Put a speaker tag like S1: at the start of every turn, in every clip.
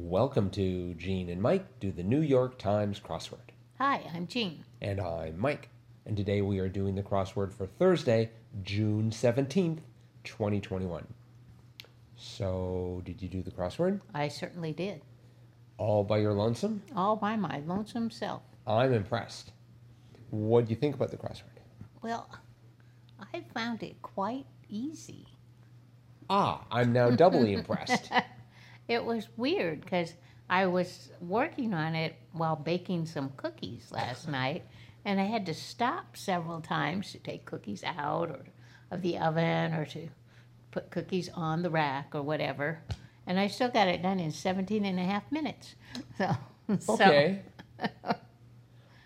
S1: Welcome to Jean and Mike do the New York Times crossword.
S2: Hi, I'm Jean.
S1: And I'm Mike. And today we are doing the crossword for Thursday, June 17th, 2021. So, did you do the crossword?
S2: I certainly did.
S1: All by your lonesome?
S2: All by my lonesome self.
S1: I'm impressed. What do you think about the crossword?
S2: Well, I found it quite easy.
S1: Ah, I'm now doubly impressed.
S2: It was weird because I was working on it while baking some cookies last night, and I had to stop several times to take cookies out or of the oven or to put cookies on the rack or whatever. And I still got it done in 17 and a half minutes. So,
S1: Okay.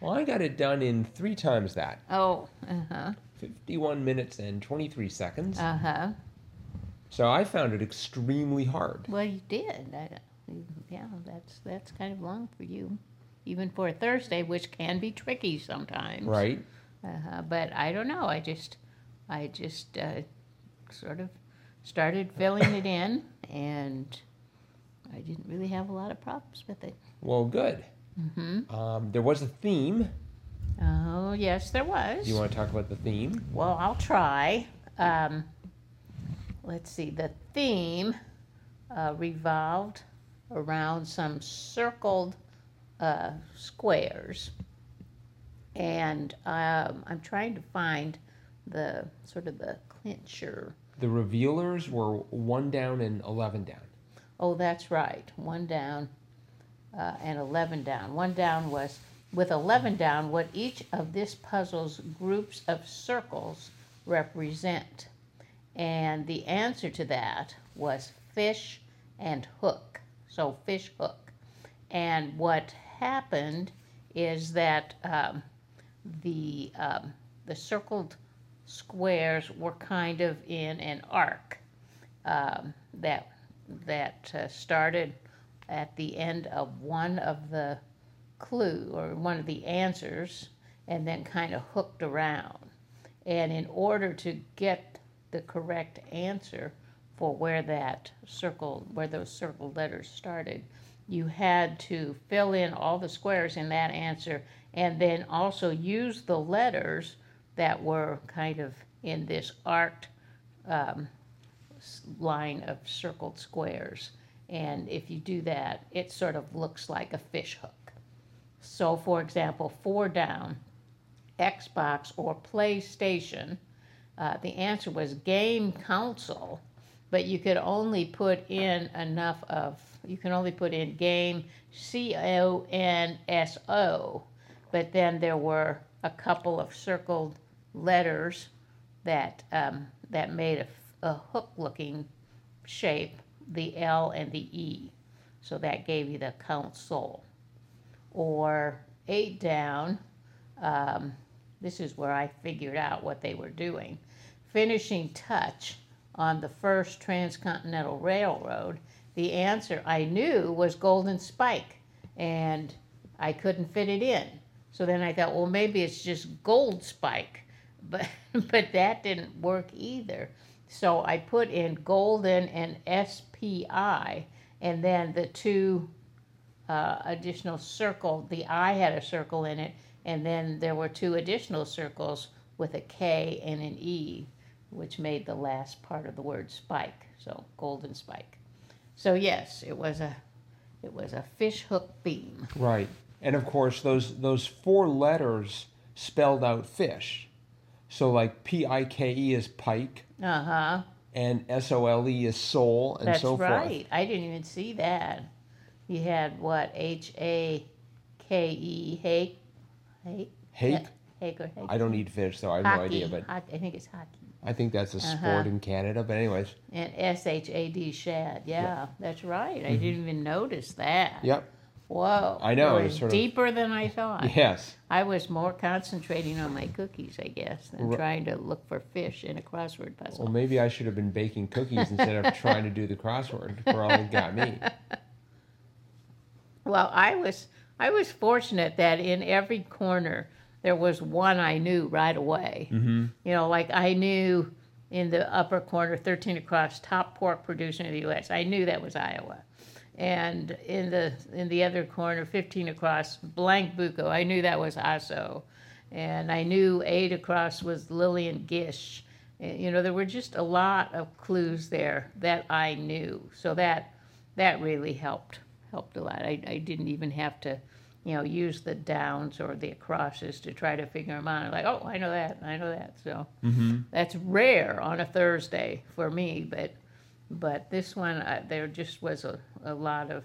S1: well, I got it done in three times that
S2: oh, uh huh,
S1: 51 minutes and 23 seconds.
S2: uh huh.
S1: So I found it extremely hard.
S2: Well, you did. I, yeah, that's that's kind of long for you, even for a Thursday, which can be tricky sometimes.
S1: Right?
S2: Uh, but I don't know. I just, I just uh, sort of started filling it in, and I didn't really have a lot of problems with it.
S1: Well, good.
S2: hmm
S1: Um, there was a theme.
S2: Oh yes, there was.
S1: Do you want to talk about the theme?
S2: Well, I'll try. Um, let's see. The theme uh, revolved around some circled uh, squares, and um, I'm trying to find the sort of the clincher.
S1: The revealers were one down and 11 down.
S2: Oh, that's right. One down uh, and 11 down. One down was with 11 down what each of this puzzle's groups of circles represent. And the answer to that was fish and hook. So, fish hook. And what happened is that um, the, um, the circled squares were kind of in an arc um, that that uh, started at the end of one of the clue or one of the answers and then kind of hooked around. And in order to get the correct answer for where that circle, where those circled letters started, you had to fill in all the squares in that answer and then also use the letters that were kind of in this arced um, line of circled squares. And if you do that, it sort of looks like a fish hook. So, for example, four down, Xbox or PlayStation, uh, the answer was game console, but you could only put in enough of, you can only put in game C O N S O, but then there were a couple of circled letters that, um, that made a, a hook looking shape, the L and the E. So that gave you the console. Or eight down, um, this is where I figured out what they were doing. Finishing touch on the first transcontinental railroad, the answer I knew was Golden Spike, and I couldn't fit it in. So then I thought, well, maybe it's just Gold Spike, but but that didn't work either. So I put in Golden and SPI, and then the two uh, additional circle. The I had a circle in it, and then there were two additional circles with a K and an E, which made the last part of the word spike. So golden spike. So yes, it was a it was a fish hook theme.
S1: Right. And of course, those those four letters spelled out fish. So like P I K E is pike,
S2: Uh huh.
S1: and S O L E is sole, and
S2: That's
S1: so forth.
S2: right. I didn't even see that. You had what H A K E hake hake
S1: Hake.
S2: hake or hake.
S1: I don't eat fish, so I have no idea. But
S2: Hoc- I think it's hockey.
S1: I think that's a
S2: Uh-huh.
S1: sport in Canada. But anyways,
S2: And S H A D shad. Yeah, that's right. I didn't even notice that.
S1: yep.
S2: Whoa.
S1: I know,
S2: It
S1: it
S2: was
S1: was sort of-
S2: deeper than I thought.
S1: Yes.
S2: I was more concentrating on my cookies, I guess, than
S1: Ri-
S2: trying to look for fish in a crossword puzzle.
S1: Well, maybe I should have been baking cookies instead of trying to do the crossword. For all it got me.
S2: Well, I was I was fortunate that in every corner there was one I knew right away.
S1: Mm-hmm.
S2: You know, like I knew in the upper corner, 13 across, top pork producer in the U.S. I knew that was Iowa. and in the in the other corner, 15 across, blank buco. I knew that was Osso, and I knew eight across was Lillian Gish. You know, there were just a lot of clues there that I knew, so that that really helped helped a lot. I, I didn't even have to, you know, use the downs or the acrosses to try to figure them out. Like, oh, I know that, I know that. So that's rare on a Thursday for me, but but this one uh, there just was a, a lot of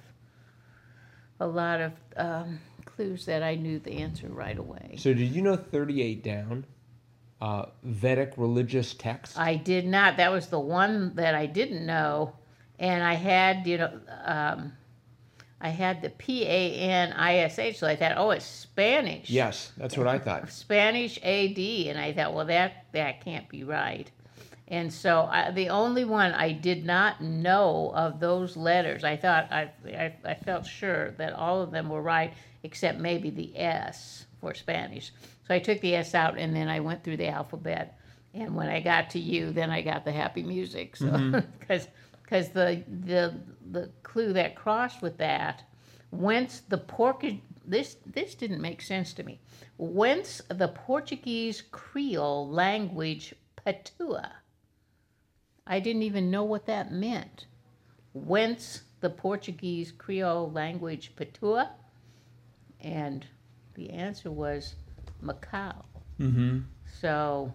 S2: a lot of um, clues that I knew the answer right away.
S1: So did you know 38 down? Uh, Vedic religious text.
S2: I did not. That was the one that I didn't know, and I had you know um, I had the P A N I S H, so I thought, oh, it's Spanish.
S1: yes, that's what I thought.
S2: Spanish AD, and I thought, well, that that can't be right. And so I, the only one I did not know of those letters, I thought I, I I felt sure that all of them were right except maybe the S for Spanish. So I took the S out, and then I went through the alphabet. And when I got to you, then I got the happy music. So mm-hmm. because because the the the clue that crossed with that, whence the Portu this this didn't make sense to me. Whence the Portuguese Creole language patua. I didn't even know what that meant. Whence the Portuguese Creole language patua, and the answer was Macau.
S1: Mm-hmm.
S2: So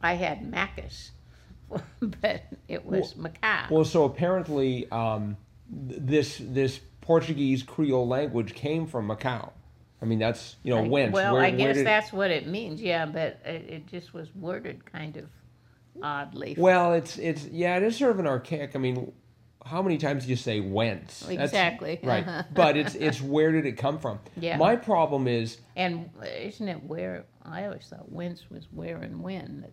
S2: I had Macus, but it was Macau.
S1: Well, so apparently, um, th- this this Portuguese Creole language came from Macau. I mean, that's you know
S2: I-
S1: whence.
S2: Well,
S1: where,
S2: I guess
S1: did-
S2: that's what it means. Yeah, but it, it just was worded kind of oddly.
S1: Well, it's it's yeah, it is sort of an archaic. I mean, how many times do you say whence? That's-
S2: Exactly.
S1: right.
S2: Uh-huh.
S1: but it's it's where did it come from?
S2: Yeah.
S1: My problem is
S2: And isn't it where? I always thought whence was where and when, That's-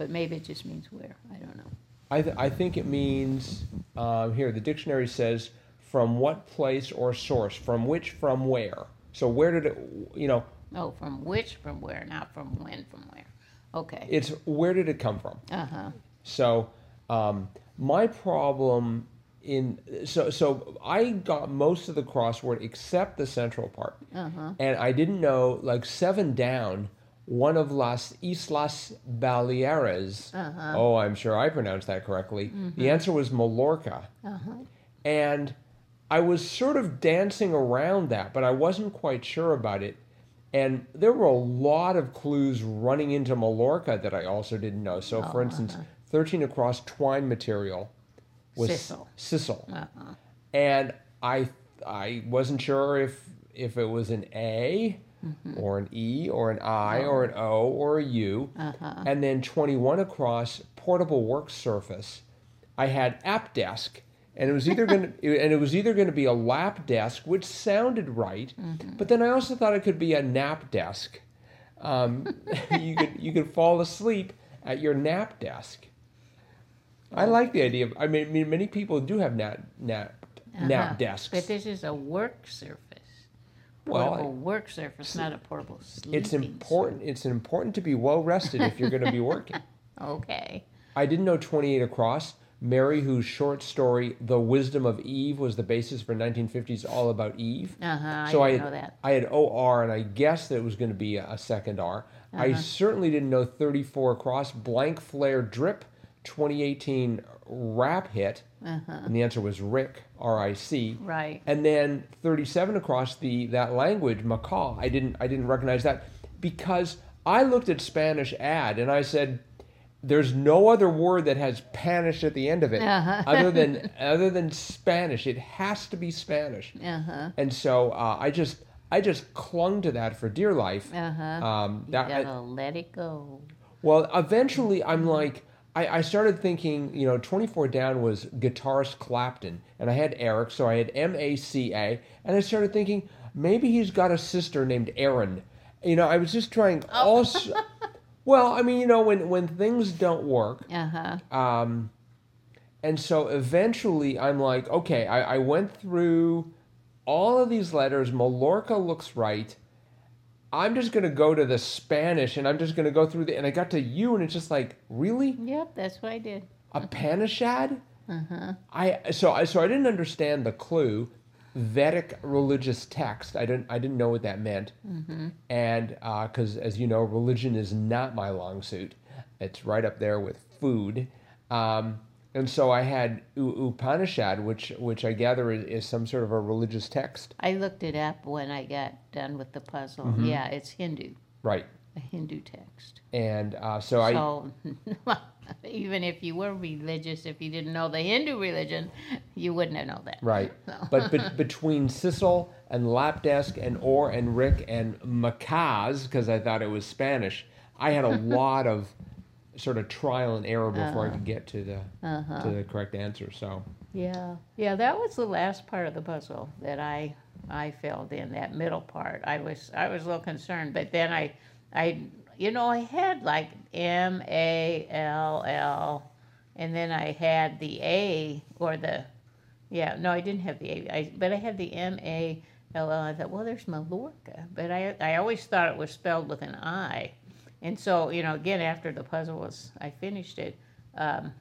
S2: but maybe it just means where. I don't know.
S1: I th- I think it means um, here the dictionary says from what place or source, from which, from where. So where did it? You know,
S2: Oh, from which, from where, not from when, from where. Okay.
S1: it's where did it come from?
S2: Uh huh.
S1: So um, my problem in so so I got most of the crossword except the central part,
S2: Uh-huh.
S1: and I didn't know like seven down. One of las Islas Baleares.
S2: Uh-huh.
S1: Oh, I'm sure I pronounced that correctly.
S2: Mm-hmm.
S1: The answer was Mallorca,
S2: Uh-huh.
S1: and I was sort of dancing around that, but I wasn't quite sure about it. And there were a lot of clues running into Mallorca that I also didn't know. So, for
S2: Oh,
S1: instance,
S2: uh-huh.
S1: 13 across twine material was
S2: sisal.
S1: sisal.
S2: Uh-huh.
S1: And I I wasn't sure if if it was an A
S2: Mm-hmm.
S1: or an E or an I or an O or a U.
S2: Oh. Uh-huh.
S1: And then 21 across portable work surface. I had app desk and it was either going to and it was either going to be a lap desk which sounded right,
S2: Mm-hmm.
S1: but then I also thought it could be a nap desk. Um, you could you could fall asleep at your nap desk. I like the idea of. I mean, many people do have nap nap nap
S2: Uh-huh.
S1: desks.
S2: But this is a work surface.
S1: Well,
S2: Portable work surface, not a portable sleeping.
S1: it's important. It's important to be well rested if you're going to be working.
S2: Okay.
S1: I didn't know 28 across. Mary, whose short story "The Wisdom of Eve" was the basis for 1950s All About Eve.
S2: Uh huh.
S1: So I
S2: didn't
S1: had,
S2: know that.
S1: I had OR, and I guessed that it was going to be a, a second R. I
S2: Uh-huh.
S1: certainly didn't know 34 across. Blank Flair Drip, 2018 rap hit, and the answer was Rick, R I C.
S2: Uh-huh. Right.
S1: And then 37 across the that language, Macau. I didn't I didn't recognize that because I looked at Spanish ad and I said, "There's no other word that has Spanish at the end of it
S2: Uh-huh.
S1: other than other than Spanish. It has to be Spanish."
S2: Uh huh.
S1: And so uh, I just I just clung to that for dear life.
S2: Uh huh.
S1: Um, that, I-
S2: Gotta let it go.
S1: well, eventually, I'm like, I, I started thinking, you know, 24 down was guitarist Clapton, and I had Eric, so I had M A C A, and I started thinking maybe he's got a sister named Erin. You know, I was just trying all. s- well, I mean, you know, when when things don't work,
S2: Uh huh.
S1: um, and so eventually I'm like, okay, I, I went through all of these letters. Mallorca looks right. I'm just going to go to the Spanish and I'm just going to go through the. And I got to you and it's just like, really?
S2: Yep, that's what I did.
S1: A Panishad? Uh huh. I so I so I didn't understand the clue. Vedic religious text. I didn't I didn't know what that meant, and because as you know, religion is not my long suit. It's right up there with food, um, and so I had U- Upanishad, which which I gather is, is some sort of a religious text.
S2: I looked it up when I got done with the puzzle.
S1: Mm-hmm.
S2: Yeah, it's Hindu,
S1: Right,
S2: a Hindu text.
S1: and uh, so I
S2: So even if you were religious, if you didn't know the Hindu religion, you wouldn't have known that.
S1: Right. But, but between sisal and Lapdesk and Or and Rick and Macaz, because I thought it was Spanish, I had a lot of sort of trial and error before I uh-huh. could get to the uh-huh. to the correct answer. So
S2: Yeah, yeah, that was the last part of the puzzle that I I filled in. That middle part, I was I was a little concerned, but then I I you know I had like M A L L, and then I had the A or the yeah no I didn't have the A I, but I had the M A L L. I thought well there's Mallorca, but I I always thought it was spelled with an I, and so you know again after the puzzle was I finished it. Um,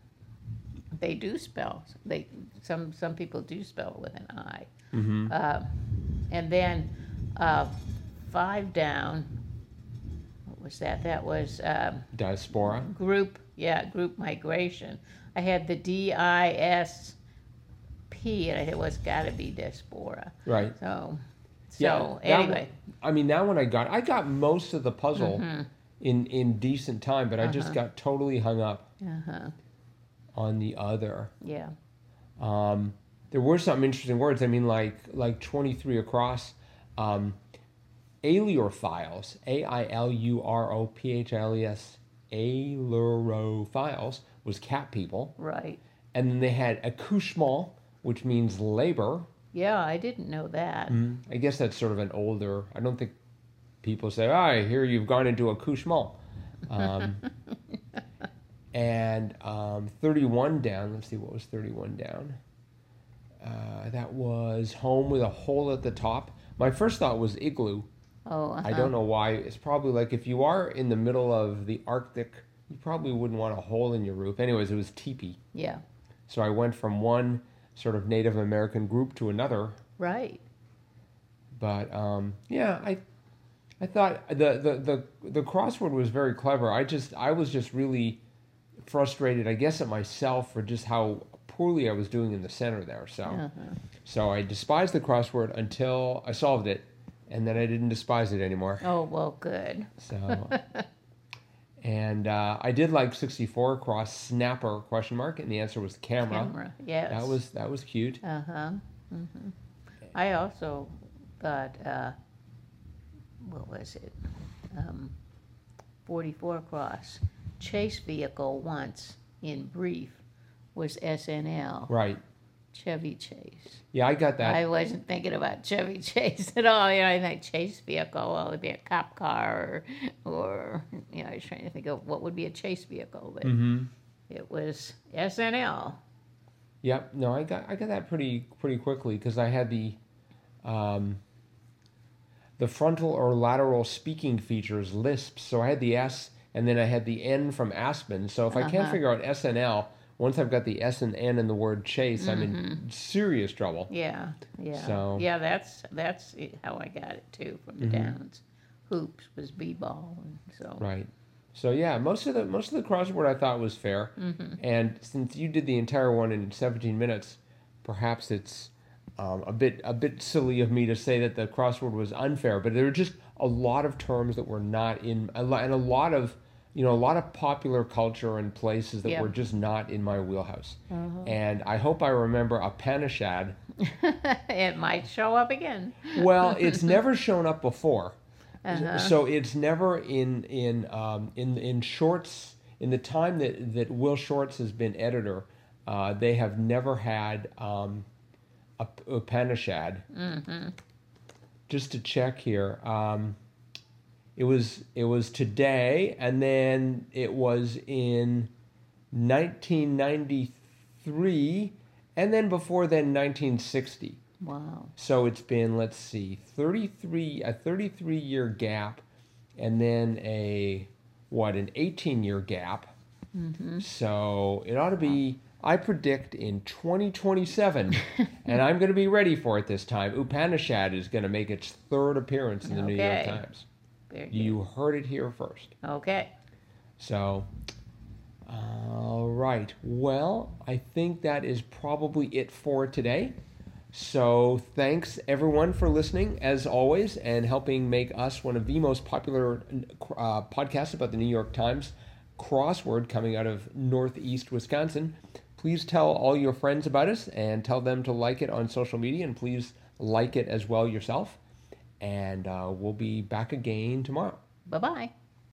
S2: they do spell they some some people do spell with an I. Uh, and then uh, five down. What was that? That was um,
S1: diaspora.
S2: group. Yeah, group migration. I had the D I S P, and it was got to be diaspora.
S1: Right.
S2: So, so
S1: Yeah,
S2: anyway,
S1: one- I mean, that one I got. I got most of the puzzle
S2: Mm-hmm.
S1: In in decent time, but I just got totally hung up
S2: uh huh,
S1: on the other.
S2: yeah,
S1: Um, there were some interesting words. I mean, like like twenty three across. Um, Ailurophiles, A I L U R O P H I L E S, Ailurophiles was cat people,
S2: right.
S1: and then they had accouchement, which means labor.
S2: Yeah, I didn't know that.
S1: I guess that's sort of an older. I don't think people say, "Ah, I hear you've gone into accouchement." Um, and um, thirty-one down. Let's see, what was thirty-one down? Uh, that was home with a hole at the top. My first thought was igloo.
S2: Oh, uh-huh.
S1: I don't know why. It's probably like if you are in the middle of the Arctic, you probably wouldn't want a hole in your roof. Anyways, it was teepee.
S2: Yeah,
S1: So I went from one sort of Native American group to another.
S2: right.
S1: But um, yeah, I I thought the, the the the crossword was very clever. I just I was just really frustrated, I guess, at myself for just how poorly I was doing in the center there. So
S2: Uh-huh.
S1: so I despised the crossword until I solved it, and then I didn't despise it anymore.
S2: Oh well, good.
S1: So. And uh, I did like 64 across snapper question mark, and the answer was camera.
S2: Camera, yes.
S1: That was that was cute.
S2: Uh huh. hmm I also thought uh, what was it? Um, Forty-four cross chase vehicle once in brief was SNL
S1: Right.
S2: Chevy Chase.
S1: Yeah, I got that.
S2: I wasn't thinking about Chevy Chase at all. You know, I think chase vehicle. Well, it'd be a cop car, or, or you know, I was trying to think of what would be a chase vehicle, but
S1: mm-hmm.
S2: it was SNL.
S1: Yep. No, I got I got that pretty pretty quickly because I had the um, the frontal or lateral speaking features lisps. So I had the S and then I had the N from Aspen. So if I can't
S2: Uh-huh.
S1: figure out SNL, once I've got the S and N in the word chase, I'm in mm-hmm. serious trouble.
S2: Yeah, yeah,
S1: So-
S2: yeah. That's that's how I got it too from the mm-hmm. downs. Hoops was b-ball, and so
S1: Right. So yeah, most of the most of the crossword I thought was fair, mm-hmm. and since you did the entire one in 17 minutes, perhaps it's um, a bit a bit silly of me to say that the crossword was unfair. But there were just a lot of terms that were not in, a lo- and a lot of you know a lot of popular culture and places that
S2: Yeah.
S1: were just not in my wheelhouse. And I hope I remember Upanishad.
S2: it might show up again.
S1: Well, it's never shown up before,
S2: Uh-huh.
S1: so it's never in in um, in in shorts. In the time that that Will Shortz has been editor, uh, they have never had um, a Upanishad. Just to check here, um, it was it was today, and then it was in 1993, and then before then 1960.
S2: Wow.
S1: So it's been let's see, 33 a 33 year gap, and then a what an 18 year gap. So it ought to be I predict in 2027, and I'm going to be ready for it this time. Upanishad is going to make its third appearance in the New York Times.
S2: Very good.
S1: You heard it here first.
S2: Okay.
S1: So, all right. Well, I think that is probably it for today. So, thanks everyone for listening, as always, and helping make us one of the most popular uh, podcasts about the New York Times crossword coming out of Northeast Wisconsin. Please tell all your friends about us and tell them to like it on social media, and please like it as well yourself. And uh, we'll be back again tomorrow.
S2: Bye bye.